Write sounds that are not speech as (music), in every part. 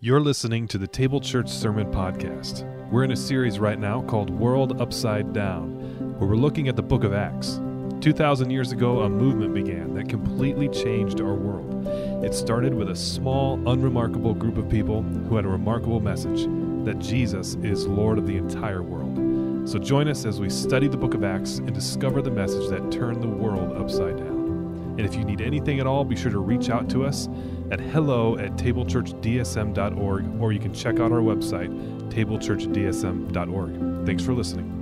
You're listening to the Table Church Sermon Podcast. We're in a series right now called World Upside Down, where we're looking at the book of Acts. 2,000 years ago, a movement began that completely changed our world. It started with a small, unremarkable group of people who had a remarkable message that Jesus is Lord of the entire world. So join us as we study the book of Acts and discover the message that turned the world upside down. And if you need anything at all, be sure to reach out to us at hello at tablechurchdsm.org, or you can check out our website, tablechurchdsm.org. Thanks for listening.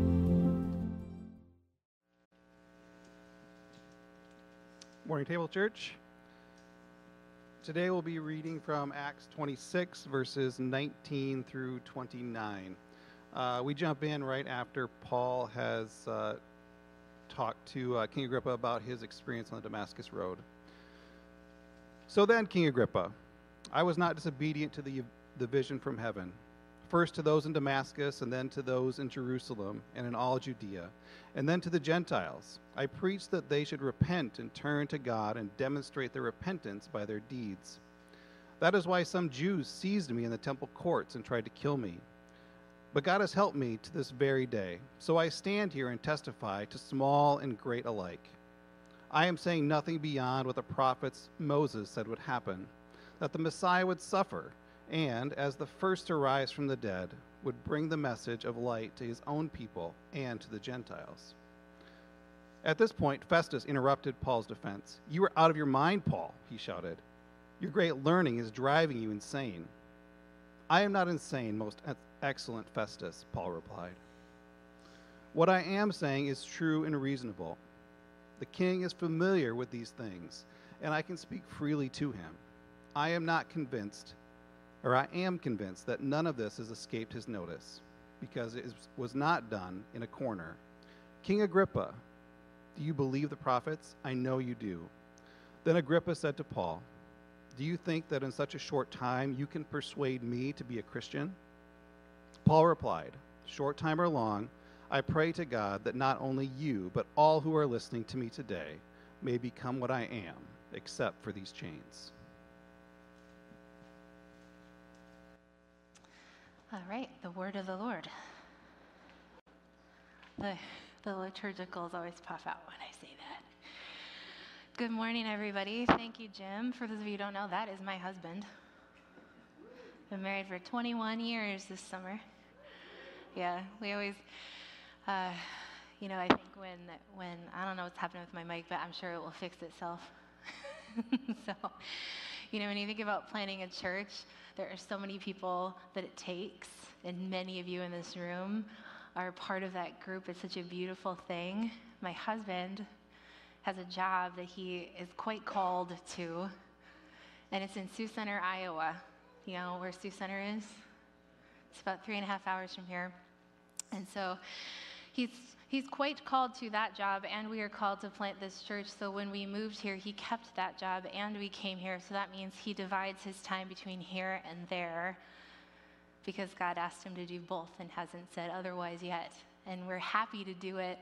Morning, Table Church. Today we'll be reading from Acts 26, verses 19 through 29. Uh, we jump in right after Paul has uh, talked to uh, King Agrippa about his experience on the Damascus Road. So then, King Agrippa, I was not disobedient to the, the vision from heaven, first to those in Damascus, and then to those in Jerusalem and in all Judea, and then to the Gentiles. I preached that they should repent and turn to God and demonstrate their repentance by their deeds. That is why some Jews seized me in the temple courts and tried to kill me. But God has helped me to this very day. So I stand here and testify to small and great alike. I am saying nothing beyond what the prophets Moses said would happen that the Messiah would suffer, and, as the first to rise from the dead, would bring the message of light to his own people and to the Gentiles. At this point, Festus interrupted Paul's defense. You are out of your mind, Paul, he shouted. Your great learning is driving you insane. I am not insane, most excellent Festus, Paul replied. What I am saying is true and reasonable. The king is familiar with these things, and I can speak freely to him. I am not convinced, or I am convinced, that none of this has escaped his notice, because it was not done in a corner. King Agrippa, do you believe the prophets? I know you do. Then Agrippa said to Paul, Do you think that in such a short time you can persuade me to be a Christian? Paul replied, Short time or long, I pray to God that not only you, but all who are listening to me today may become what I am, except for these chains. All right, the word of the Lord. The, the liturgicals always puff out when I say that. Good morning, everybody. Thank you, Jim. For those of you who don't know, that is my husband. Been married for 21 years this summer. Yeah, we always uh, (sighs) you know, I think when when I don't know what's happening with my mic, but I'm sure it will fix itself. (laughs) so, you know, when you think about planning a church, there are so many people that it takes, and many of you in this room are part of that group. It's such a beautiful thing. My husband has a job that he is quite called to, and it's in Sioux Center, Iowa. You know where Sioux Center is? It's about three and a half hours from here. And so he's, he's quite called to that job, and we are called to plant this church. So when we moved here, he kept that job, and we came here. So that means he divides his time between here and there because God asked him to do both and hasn't said otherwise yet. And we're happy to do it,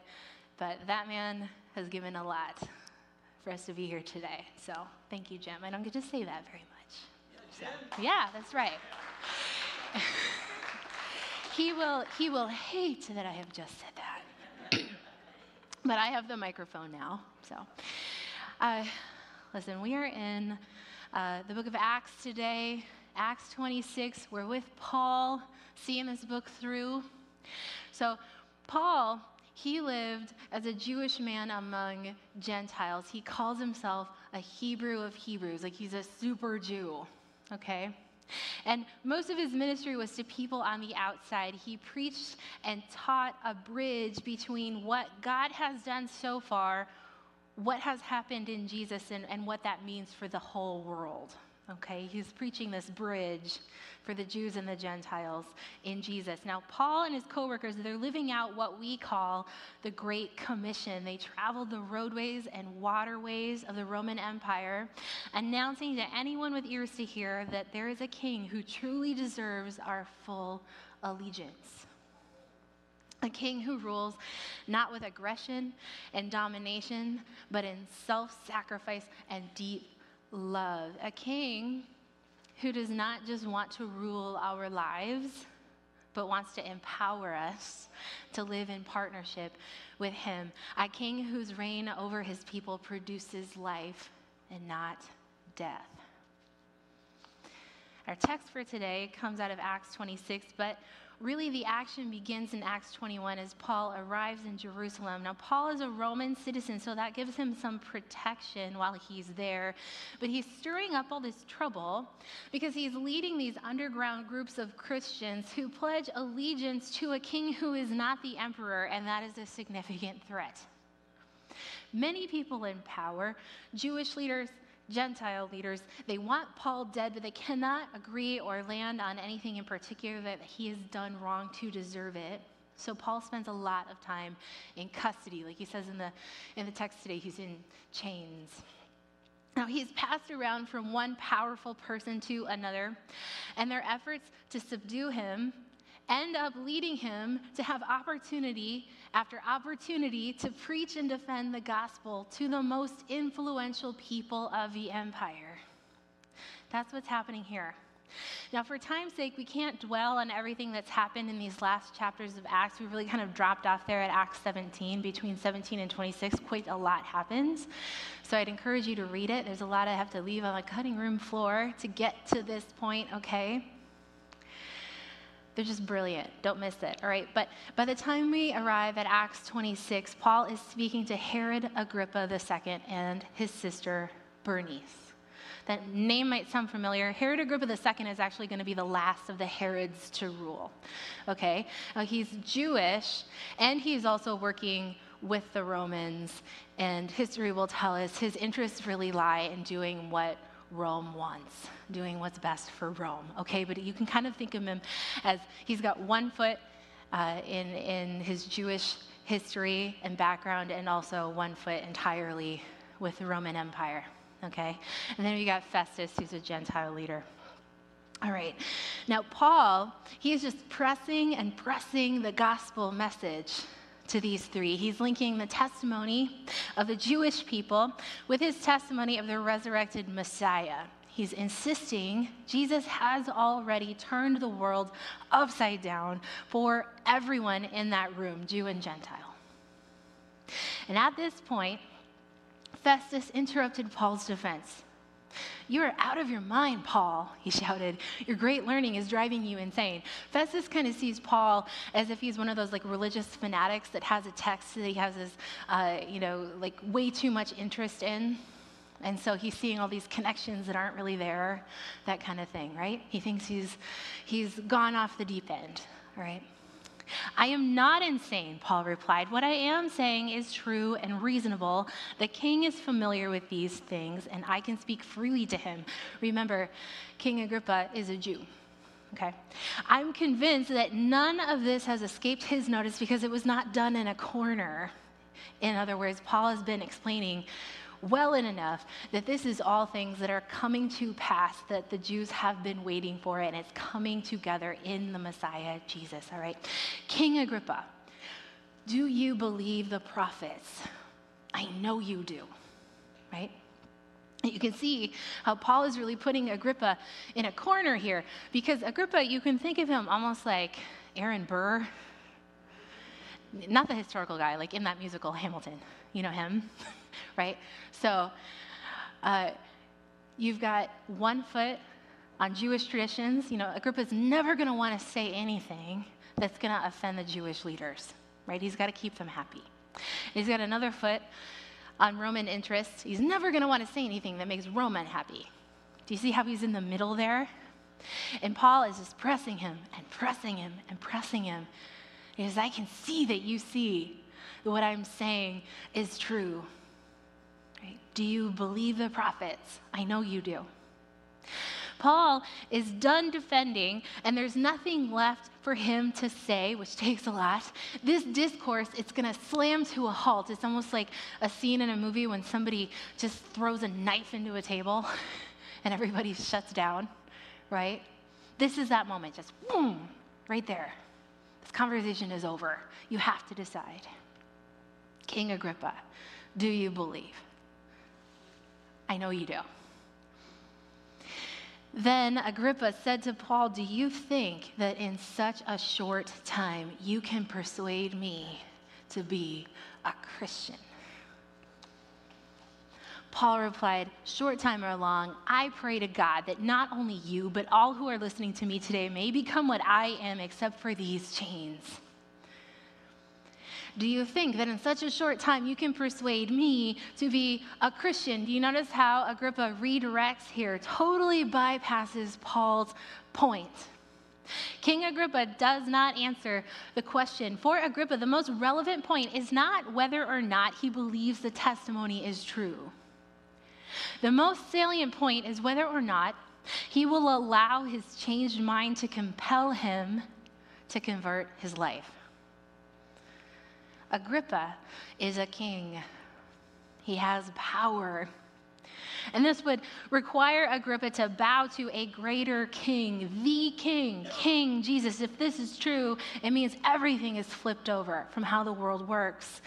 but that man has given a lot for us to be here today. So thank you, Jim. I don't get to say that very much. So, yeah, that's right. (laughs) he will, he will hate that I have just said that. But I have the microphone now. So, uh, listen, we are in uh, the book of Acts today, Acts 26. We're with Paul, seeing this book through. So, Paul, he lived as a Jewish man among Gentiles. He calls himself a Hebrew of Hebrews, like he's a super Jew, okay? And most of his ministry was to people on the outside. He preached and taught a bridge between what God has done so far, what has happened in Jesus, and, and what that means for the whole world. Okay, he's preaching this bridge for the Jews and the Gentiles in Jesus. Now, Paul and his co-workers, they're living out what we call the Great Commission. They traveled the roadways and waterways of the Roman Empire, announcing to anyone with ears to hear that there is a king who truly deserves our full allegiance. A king who rules not with aggression and domination, but in self sacrifice and deep love. A king who does not just want to rule our lives, but wants to empower us to live in partnership with Him. A king whose reign over His people produces life and not death. Our text for today comes out of Acts 26, but really the action begins in Acts 21 as Paul arrives in Jerusalem. Now, Paul is a Roman citizen, so that gives him some protection while he's there. But he's stirring up all this trouble because he's leading these underground groups of Christians who pledge allegiance to a king who is not the emperor, and that is a significant threat. Many people in power, Jewish leaders, Gentile leaders. They want Paul dead, but they cannot agree or land on anything in particular that he has done wrong to deserve it. So Paul spends a lot of time in custody, like he says in the in the text today. He's in chains. Now, he's passed around from one powerful person to another, and their efforts to subdue him end up leading him to have opportunity after opportunity to preach and defend the gospel to the most influential people of the empire. That's what's happening here. Now, for time's sake, we can't dwell on everything that's happened in these last chapters of Acts. We really kind of dropped off there at Acts 17. Between 17 and 26, quite a lot happens. So I'd encourage you to read it. There's a lot I have to leave on the cutting room floor to get to this point, okay? They're just brilliant. Don't miss it. All right. But by the time we arrive at Acts 26, Paul is speaking to Herod Agrippa II and his sister Bernice. That name might sound familiar. Herod Agrippa II is actually going to be the last of the Herods to rule. Okay? Now, he's Jewish and he's also working with the Romans. And history will tell us his interests really lie in doing what Rome wants, doing what's best for Rome. Okay, but you can kind of think of him as he's got one foot uh, in, in his Jewish history and background, and also one foot entirely with the Roman Empire. Okay, and then we got Festus, who's a Gentile leader. All right. Now, Paul, he is just pressing and pressing the gospel message to these three. He's linking the testimony of the Jewish people with his testimony of the resurrected Messiah. He's insisting Jesus has already turned the world upside down for everyone in that room, Jew and Gentile. And at this point, Festus interrupted Paul's defense. You are out of your mind, Paul, he shouted. Your great learning is driving you insane. Festus kind of sees Paul as if he's one of those like religious fanatics that has a text that he has this, uh, you know, like way too much interest in. And so he's seeing all these connections that aren't really there, that kind of thing, right? He thinks he's, he's gone off the deep end, right? I am not insane, Paul replied. What I am saying is true and reasonable. The king is familiar with these things, and I can speak freely to him. Remember, King Agrippa is a Jew. Okay? I'm convinced that none of this has escaped his notice because it was not done in a corner. In other words, Paul has been explaining well and enough that this is all things that are coming to pass that the Jews have been waiting for, and it's coming together in the Messiah, Jesus. All right. King Agrippa, do you believe the prophets? I know you do, right? You can see how Paul is really putting Agrippa in a corner here because Agrippa, you can think of him almost like Aaron Burr. Not the historical guy, like in that musical Hamilton. You know him? (laughs) (laughs) right? So uh, you've got one foot on Jewish traditions. You know, Agrippa's never going to want to say anything that's going to offend the Jewish leaders, right? He's got to keep them happy. He's got another foot on Roman interests. He's never going to want to say anything that makes Rome unhappy. Do you see how he's in the middle there? And Paul is just pressing him and pressing him and pressing him. He says, I can see that you see that what I'm saying is true. Right? Do you believe the prophets? I know you do. Paul is done defending, and there's nothing left for him to say, which (laughs) takes a lot. This discourse, it's going to slam to a halt. It's almost like a scene in a movie when somebody just throws a knife into a table (laughs) and everybody shuts down, right? This is that moment, just boom, right there. This conversation is over. You have to decide. King Agrippa, do you believe? I know you do. Then Agrippa said to Paul, Do you think that in such a short time you can persuade me to be a Christian? Paul replied, Short time or long, I pray to God that not only you, but all who are listening to me today may become what I am except for these chains. Do you think that in such a short time you can persuade me to be a Christian? Do you notice how Agrippa redirects here, totally bypasses Paul's point? King Agrippa does not answer the question. For Agrippa, the most relevant point is not whether or not he believes the testimony is true. The most salient point is whether or not he will allow his changed mind to compel him to convert his life. Agrippa is a king, he has power. And this would require Agrippa to bow to a greater king, the king, King Jesus. If this is true, it means everything is flipped over from how the world works.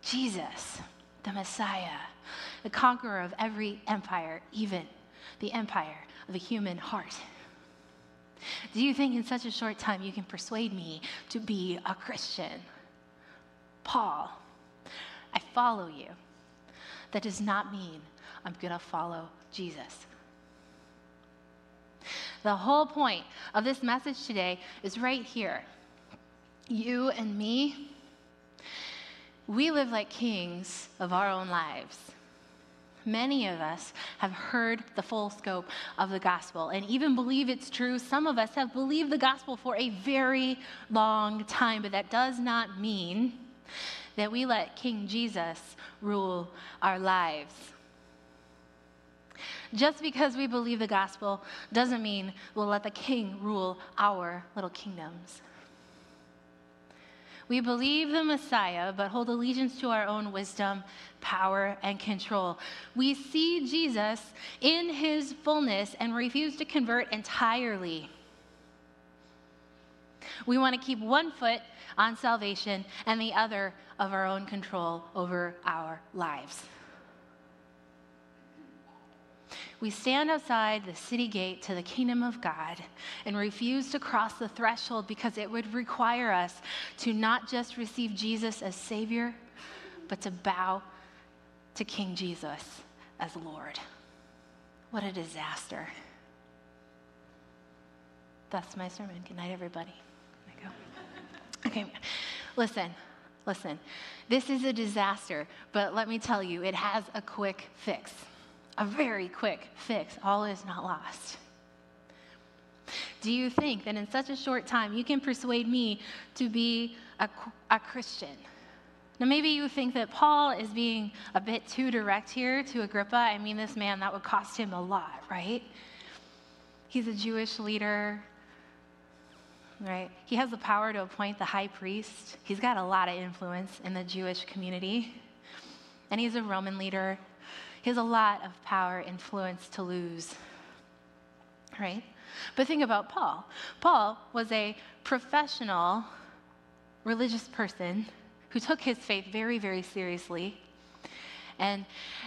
Jesus, the Messiah, the conqueror of every empire, even the empire of the human heart. Do you think in such a short time you can persuade me to be a Christian? Paul, I follow you. That does not mean I'm going to follow Jesus. The whole point of this message today is right here. You and me, we live like kings of our own lives. Many of us have heard the full scope of the gospel and even believe it's true. Some of us have believed the gospel for a very long time, but that does not mean that we let King Jesus rule our lives. Just because we believe the gospel doesn't mean we'll let the king rule our little kingdoms. We believe the Messiah, but hold allegiance to our own wisdom, power, and control. We see Jesus in his fullness and refuse to convert entirely. We want to keep one foot on salvation and the other of our own control over our lives. We stand outside the city gate to the kingdom of God and refuse to cross the threshold because it would require us to not just receive Jesus as Savior, but to bow to King Jesus as Lord. What a disaster. That's my sermon. Good night, everybody. Okay, listen, listen. This is a disaster, but let me tell you, it has a quick fix. A very quick fix. All is not lost. Do you think that in such a short time you can persuade me to be a, a Christian? Now, maybe you think that Paul is being a bit too direct here to Agrippa. I mean, this man, that would cost him a lot, right? He's a Jewish leader right? He has the power to appoint the high priest. He's got a lot of influence in the Jewish community. And he's a Roman leader. He has a lot of power, influence to lose, right? But think about Paul. Paul was a professional religious person who took his faith very, very seriously. And,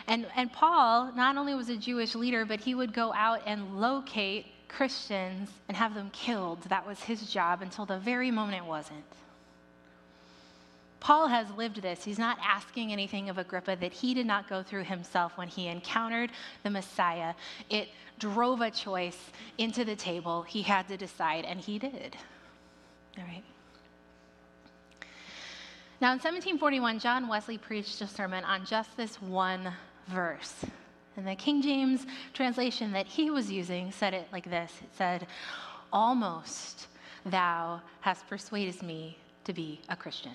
and, and Paul not only was a Jewish leader, but he would go out and locate Christians and have them killed. That was his job until the very moment it wasn't. Paul has lived this. He's not asking anything of Agrippa that he did not go through himself when he encountered the Messiah. It drove a choice into the table. He had to decide, and he did. All right. Now, in 1741, John Wesley preached a sermon on just this one verse. And the King James translation that he was using said it like this it said, Almost thou hast persuaded me to be a Christian.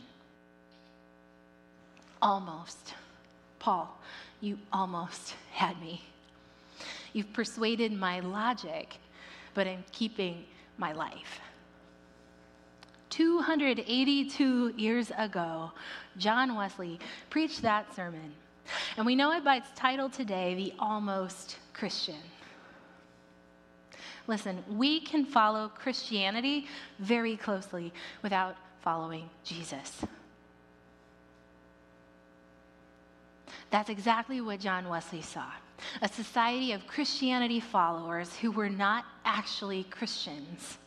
Almost. Paul, you almost had me. You've persuaded my logic, but I'm keeping my life. 282 years ago, John Wesley preached that sermon. And we know it by its title today, The Almost Christian. Listen, we can follow Christianity very closely without following Jesus. That's exactly what John Wesley saw. a society of Christianity followers who were not actually Christians.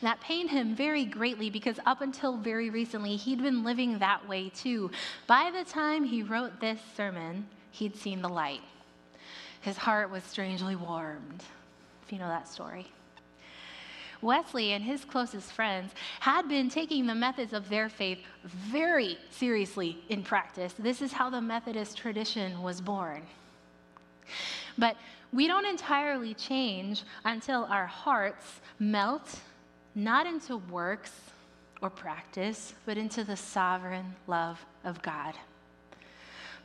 That pained him very greatly because up until very recently, he'd been living that way too. By the time he wrote this sermon, he'd seen the light. His heart was strangely warmed, if you know that story. Wesley and his closest friends had been taking the methods of their faith very seriously in practice. This is how the Methodist tradition was born. But we don't entirely change until our hearts melt not into works or practice, but into the sovereign love of God.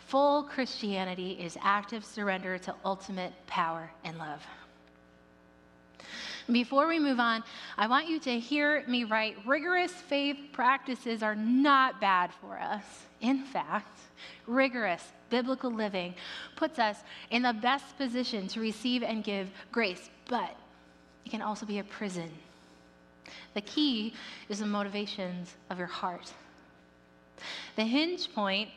Full Christianity is active surrender to ultimate power and love. Before we move on, I want you to hear me right. Rigorous faith practices are not bad for us. In fact, rigorous biblical living puts us in the best position to receive and give grace, but it can also be a prison. The key is the motivations of your heart. The hinge point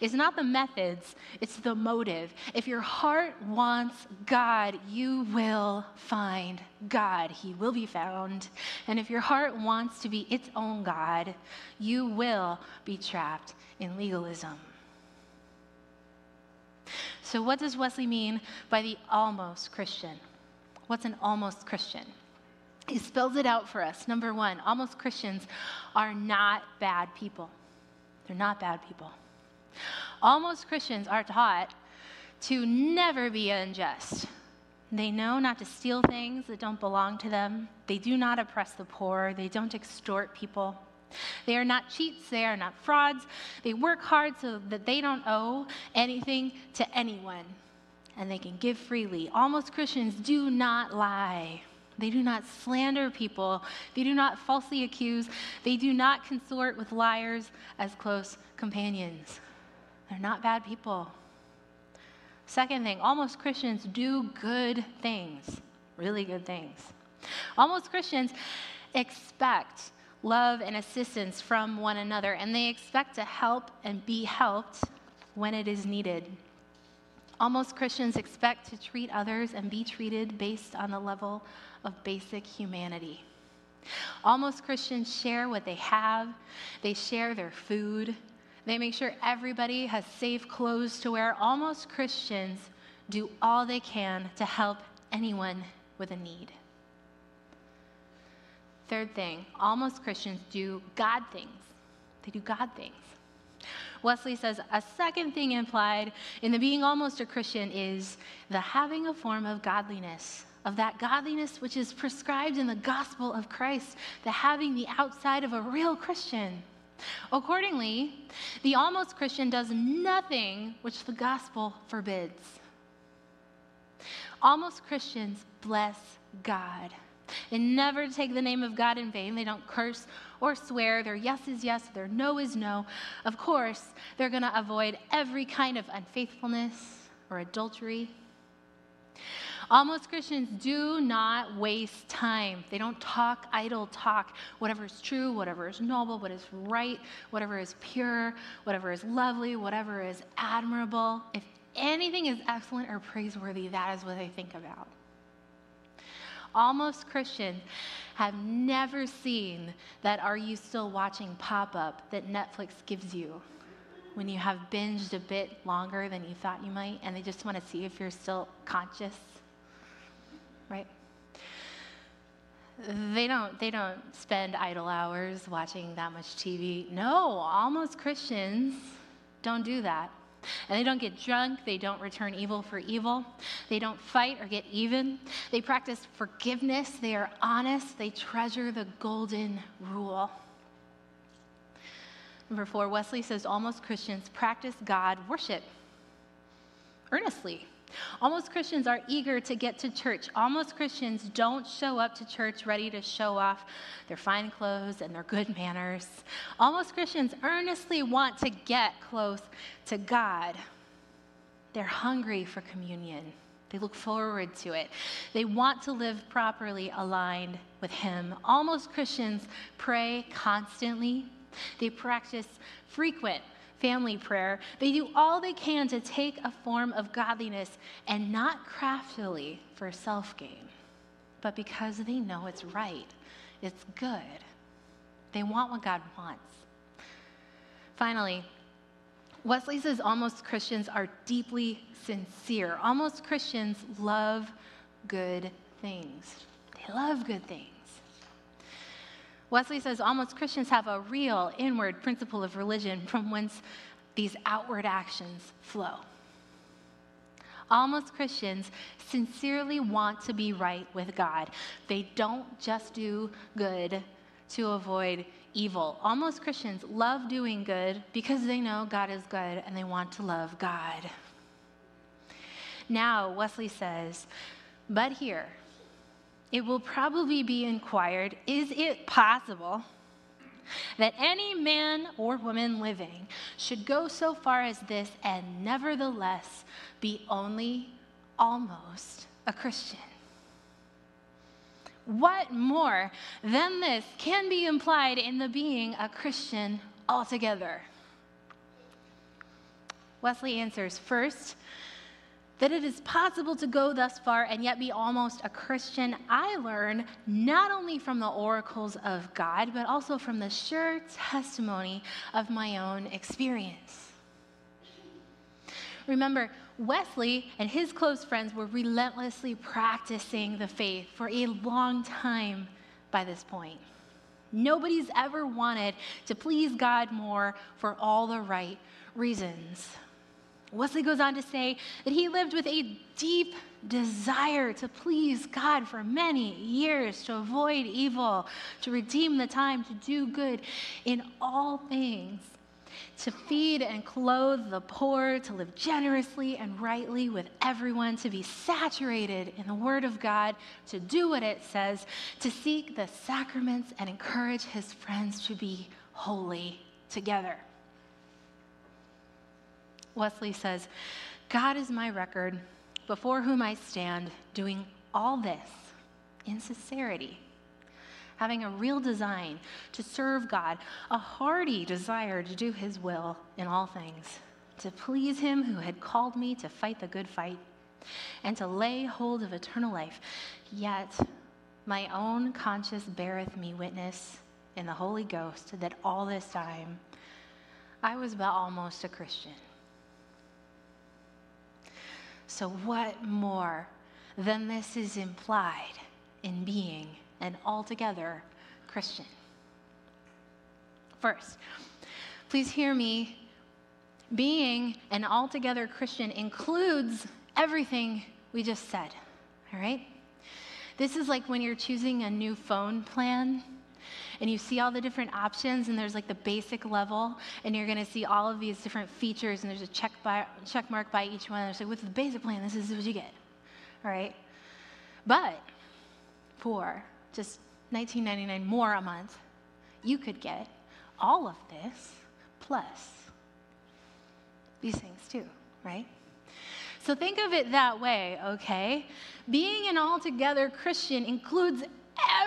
is not the methods, it's the motive. If your heart wants God, you will find God. He will be found. And if your heart wants to be its own God, you will be trapped in legalism. So, what does Wesley mean by the almost Christian? What's an almost Christian? He spells it out for us. Number one, almost Christians are not bad people. They're not bad people. Almost Christians are taught to never be unjust. They know not to steal things that don't belong to them. They do not oppress the poor. They don't extort people. They are not cheats. They are not frauds. They work hard so that they don't owe anything to anyone and they can give freely. Almost Christians do not lie. They do not slander people. They do not falsely accuse. They do not consort with liars as close companions. They're not bad people. Second thing, almost Christians do good things, really good things. Almost Christians expect love and assistance from one another, and they expect to help and be helped when it is needed. Almost Christians expect to treat others and be treated based on the level of basic humanity. Almost Christians share what they have, they share their food, they make sure everybody has safe clothes to wear. Almost Christians do all they can to help anyone with a need. Third thing, almost Christians do God things. They do God things. Wesley says a second thing implied in the being almost a Christian is the having a form of godliness of that godliness which is prescribed in the gospel of Christ, the having the outside of a real Christian. Accordingly, the almost Christian does nothing which the gospel forbids. Almost Christians bless God. and never take the name of God in vain. They don't curse or swear. Their yes is yes, their no is no. Of course, they're going to avoid every kind of unfaithfulness or adultery. Almost Christians do not waste time. They don't talk idle talk. Whatever is true, whatever is noble, what is right, whatever is pure, whatever is lovely, whatever is admirable. If anything is excellent or praiseworthy, that is what they think about. Almost Christians have never seen that Are You Still Watching pop up that Netflix gives you when you have binged a bit longer than you thought you might, and they just want to see if you're still conscious right? They don't, they don't spend idle hours watching that much TV. No, almost Christians don't do that. And they don't get drunk. They don't return evil for evil. They don't fight or get even. They practice forgiveness. They are honest. They treasure the golden rule. Number four, Wesley says almost Christians practice God worship earnestly. Almost Christians are eager to get to church. Almost Christians don't show up to church ready to show off their fine clothes and their good manners. Almost Christians earnestly want to get close to God. They're hungry for communion. They look forward to it. They want to live properly aligned with Him. Almost Christians pray constantly. They practice frequent family prayer. They do all they can to take a form of godliness and not craftily for self gain, but because they know it's right, it's good. They want what God wants. Finally, Wesley says almost Christians are deeply sincere. Almost Christians love good things. They love good things. Wesley says almost Christians have a real inward principle of religion from whence these outward actions flow. Almost Christians sincerely want to be right with God. They don't just do good to avoid evil. Almost Christians love doing good because they know God is good and they want to love God. Now, Wesley says, but here, it will probably be inquired is it possible that any man or woman living should go so far as this and nevertheless be only almost a Christian? What more than this can be implied in the being a Christian altogether? Wesley answers first, that it is possible to go thus far and yet be almost a Christian, I learn not only from the oracles of God, but also from the sure testimony of my own experience. Remember, Wesley and his close friends were relentlessly practicing the faith for a long time by this point. Nobody's ever wanted to please God more for all the right reasons. Wesley goes on to say that he lived with a deep desire to please God for many years, to avoid evil, to redeem the time, to do good in all things, to feed and clothe the poor, to live generously and rightly with everyone, to be saturated in the Word of God, to do what it says, to seek the sacraments and encourage his friends to be holy together. Wesley says, God is my record before whom I stand doing all this in sincerity, having a real design to serve God, a hearty desire to do his will in all things, to please him who had called me to fight the good fight, and to lay hold of eternal life. Yet my own conscience beareth me witness in the Holy Ghost that all this time I was but almost a Christian. So, what more than this is implied in being an altogether Christian? First, please hear me. Being an altogether Christian includes everything we just said, all right? This is like when you're choosing a new phone plan and you see all the different options and there's like the basic level and you're going to see all of these different features and there's a check, by, check mark by each one. It's like, with the basic plan, this is what you get. All right? But for just $19.99 more a month, you could get all of this plus these things too, right? So think of it that way, okay? Being an altogether Christian includes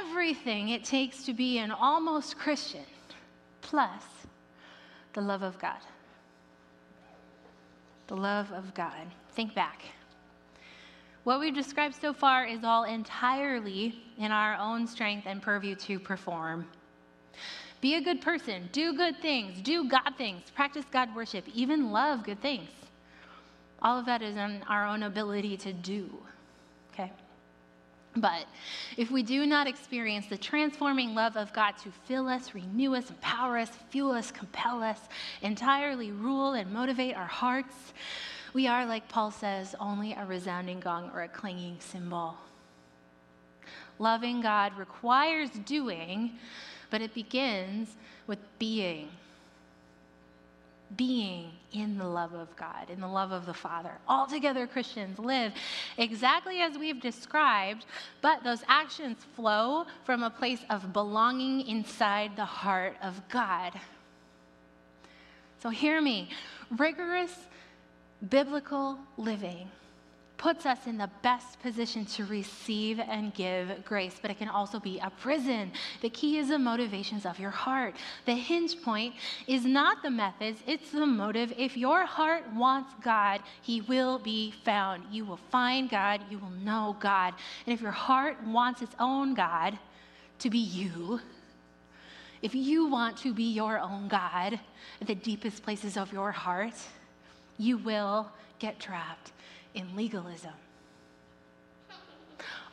everything it takes to be an almost Christian, plus the love of God. The love of God. Think back. What we've described so far is all entirely in our own strength and purview to perform. Be a good person, do good things, do God things, practice God worship, even love good things. All of that is in our own ability to do. But if we do not experience the transforming love of God to fill us, renew us, empower us, fuel us, compel us, entirely rule and motivate our hearts, we are, like Paul says, only a resounding gong or a clanging cymbal. Loving God requires doing, but it begins with being being in the love of God, in the love of the Father. Altogether, Christians live exactly as we've described, but those actions flow from a place of belonging inside the heart of God. So, hear me rigorous biblical living puts us in the best position to receive and give grace, but it can also be a prison. The key is the motivations of your heart. The hinge point is not the methods, it's the motive. If your heart wants God, He will be found. You will find God, you will know God. And if your heart wants its own God to be you, if you want to be your own God at the deepest places of your heart, you will get trapped in legalism.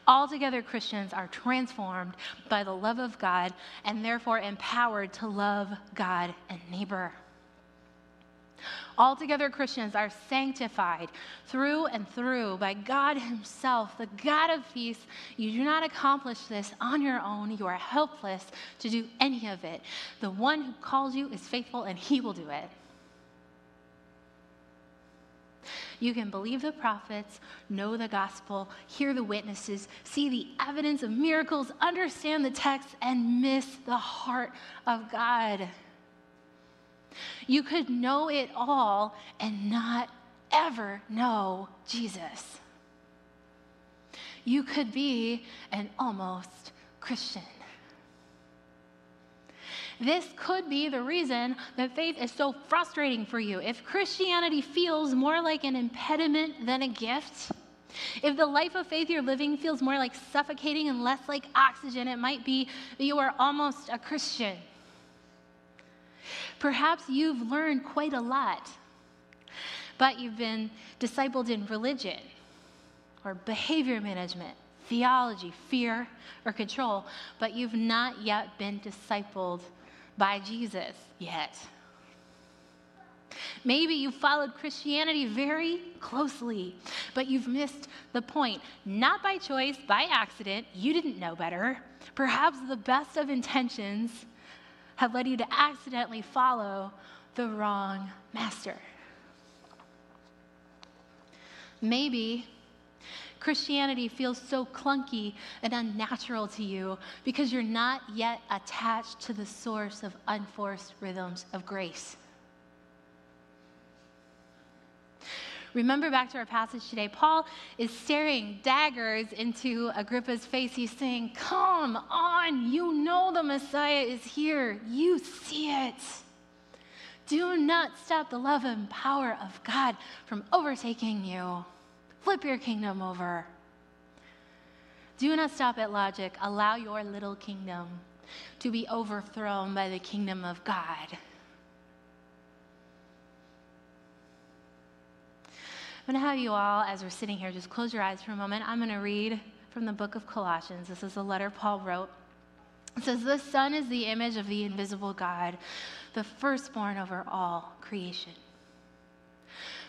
Altogether, Christians are transformed by the love of God and therefore empowered to love God and neighbor. Altogether, Christians are sanctified through and through by God Himself, the God of peace. You do not accomplish this on your own. You are helpless to do any of it. The one who calls you is faithful, and He will do it. You can believe the prophets, know the gospel, hear the witnesses, see the evidence of miracles, understand the text, and miss the heart of God. You could know it all and not ever know Jesus. You could be an almost Christian. This could be the reason that faith is so frustrating for you. If Christianity feels more like an impediment than a gift, if the life of faith you're living feels more like suffocating and less like oxygen, it might be that you are almost a Christian. Perhaps you've learned quite a lot, but you've been discipled in religion or behavior management, theology, fear, or control, but you've not yet been discipled by Jesus yet. Maybe you followed Christianity very closely, but you've missed the point. Not by choice, by accident. You didn't know better. Perhaps the best of intentions have led you to accidentally follow the wrong master. Maybe Christianity feels so clunky and unnatural to you because you're not yet attached to the source of unforced rhythms of grace. Remember back to our passage today, Paul is staring daggers into Agrippa's face. He's saying, Come on, you know the Messiah is here. You see it. Do not stop the love and power of God from overtaking you. Flip your kingdom over. Do not stop at logic. Allow your little kingdom to be overthrown by the kingdom of God. I'm going to have you all, as we're sitting here, just close your eyes for a moment. I'm going to read from the book of Colossians. This is a letter Paul wrote. It says, The Son is the image of the invisible God, the firstborn over all creation.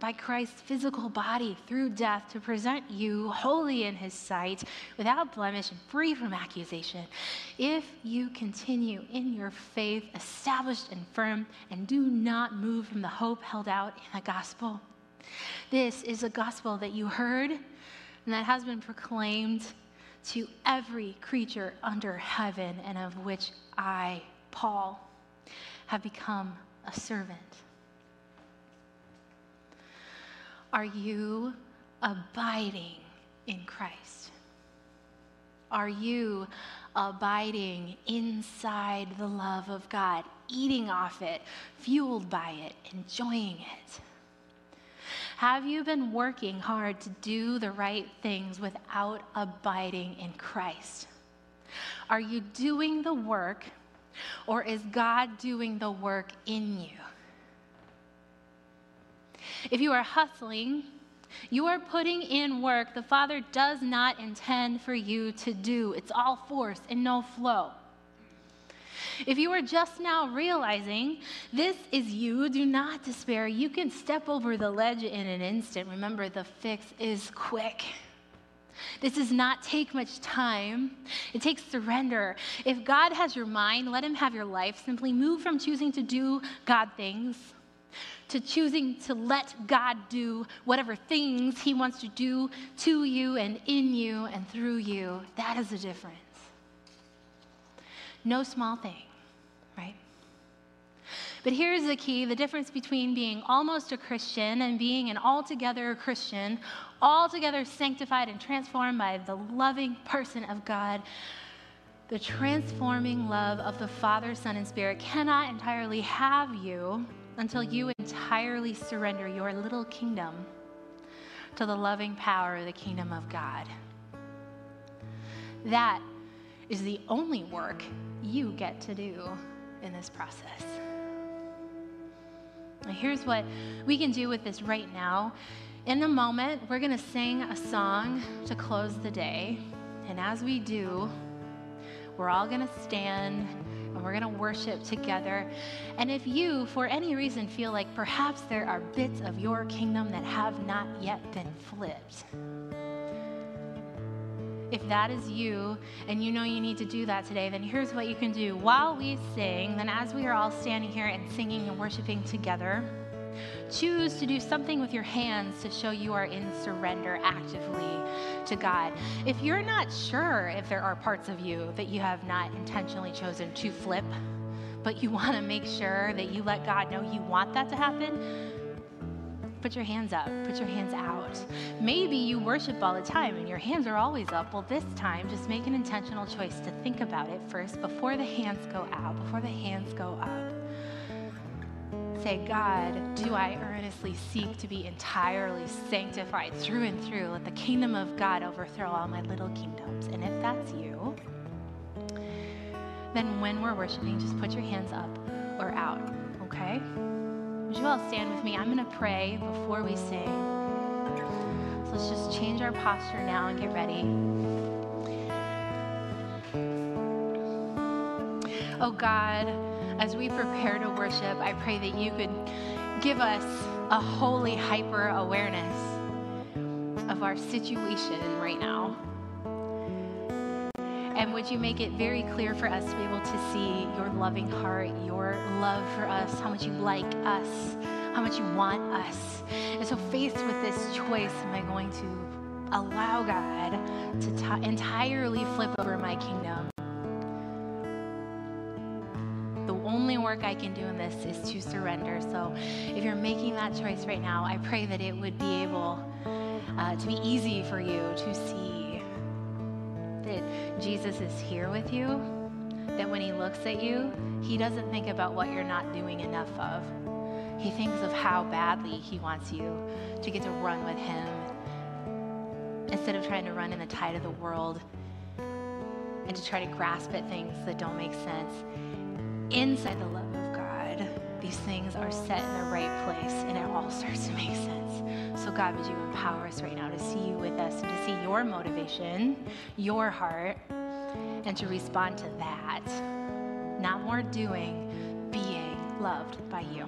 by Christ's physical body through death to present you holy in his sight, without blemish and free from accusation, if you continue in your faith, established and firm, and do not move from the hope held out in the gospel. This is a gospel that you heard and that has been proclaimed to every creature under heaven, and of which I, Paul, have become a servant. Are you abiding in Christ? Are you abiding inside the love of God, eating off it, fueled by it, enjoying it? Have you been working hard to do the right things without abiding in Christ? Are you doing the work, or is God doing the work in you? If you are hustling, you are putting in work the Father does not intend for you to do. It's all force and no flow. If you are just now realizing this is you, do not despair. You can step over the ledge in an instant. Remember, the fix is quick. This does not take much time. It takes surrender. If God has your mind, let Him have your life. Simply move from choosing to do God things to choosing to let God do whatever things He wants to do to you and in you and through you. That is the difference. No small thing, right? But here's the key the difference between being almost a Christian and being an altogether Christian, altogether sanctified and transformed by the loving person of God. The transforming love of the Father, Son, and Spirit cannot entirely have you until you entirely surrender your little kingdom to the loving power of the kingdom of God. That is the only work you get to do in this process. Now, here's what we can do with this right now. In a moment, we're going to sing a song to close the day. And as we do, we're all going to stand and we're going to worship together. And if you, for any reason, feel like perhaps there are bits of your kingdom that have not yet been flipped, if that is you and you know you need to do that today, then here's what you can do. While we sing, then as we are all standing here and singing and worshiping together, choose to do something with your hands to show you are in surrender actively to God. If you're not sure if there are parts of you that you have not intentionally chosen to flip, but you (laughs) want to make sure that you let God know you want that to happen, put your hands up, put your hands out. Maybe you worship all the time and your hands are always up. Well, this time, just make an intentional choice to think about it first before the hands go out, before the hands go up. Say, God, do I earnestly seek to be entirely sanctified through and through? Let the kingdom of God overthrow all my little kingdoms. And if that's you, then when we're worshiping, just put your hands up or out, okay? Would you all stand with me? I'm going to pray before we sing. So let's just change our posture now and get ready. Oh God, as we prepare to worship, I pray that you could give us a holy hyper awareness of our situation right now. And would you make it very clear for us to be able to see your loving heart, your love for us, how much you like us, how much you want us. And so, faced with this choice, am I going to allow God to t- entirely flip over my kingdom? Work I can do in this is to surrender. So, if you're making that choice right now, I pray that it would be able uh, to be easy for you to see that Jesus is here with you, that when he looks at you, he doesn't think about what you're not doing enough of. He thinks of how badly he wants you to get to run with him instead of trying to run in the tide of the world and to try to grasp at things that don't make sense. Inside the love of God, these things are set in the right place and it all (laughs) starts to make sense. So, God, would you empower us right now to see you with us and to see your motivation, your heart, and to respond to that. Not more doing, being loved by you.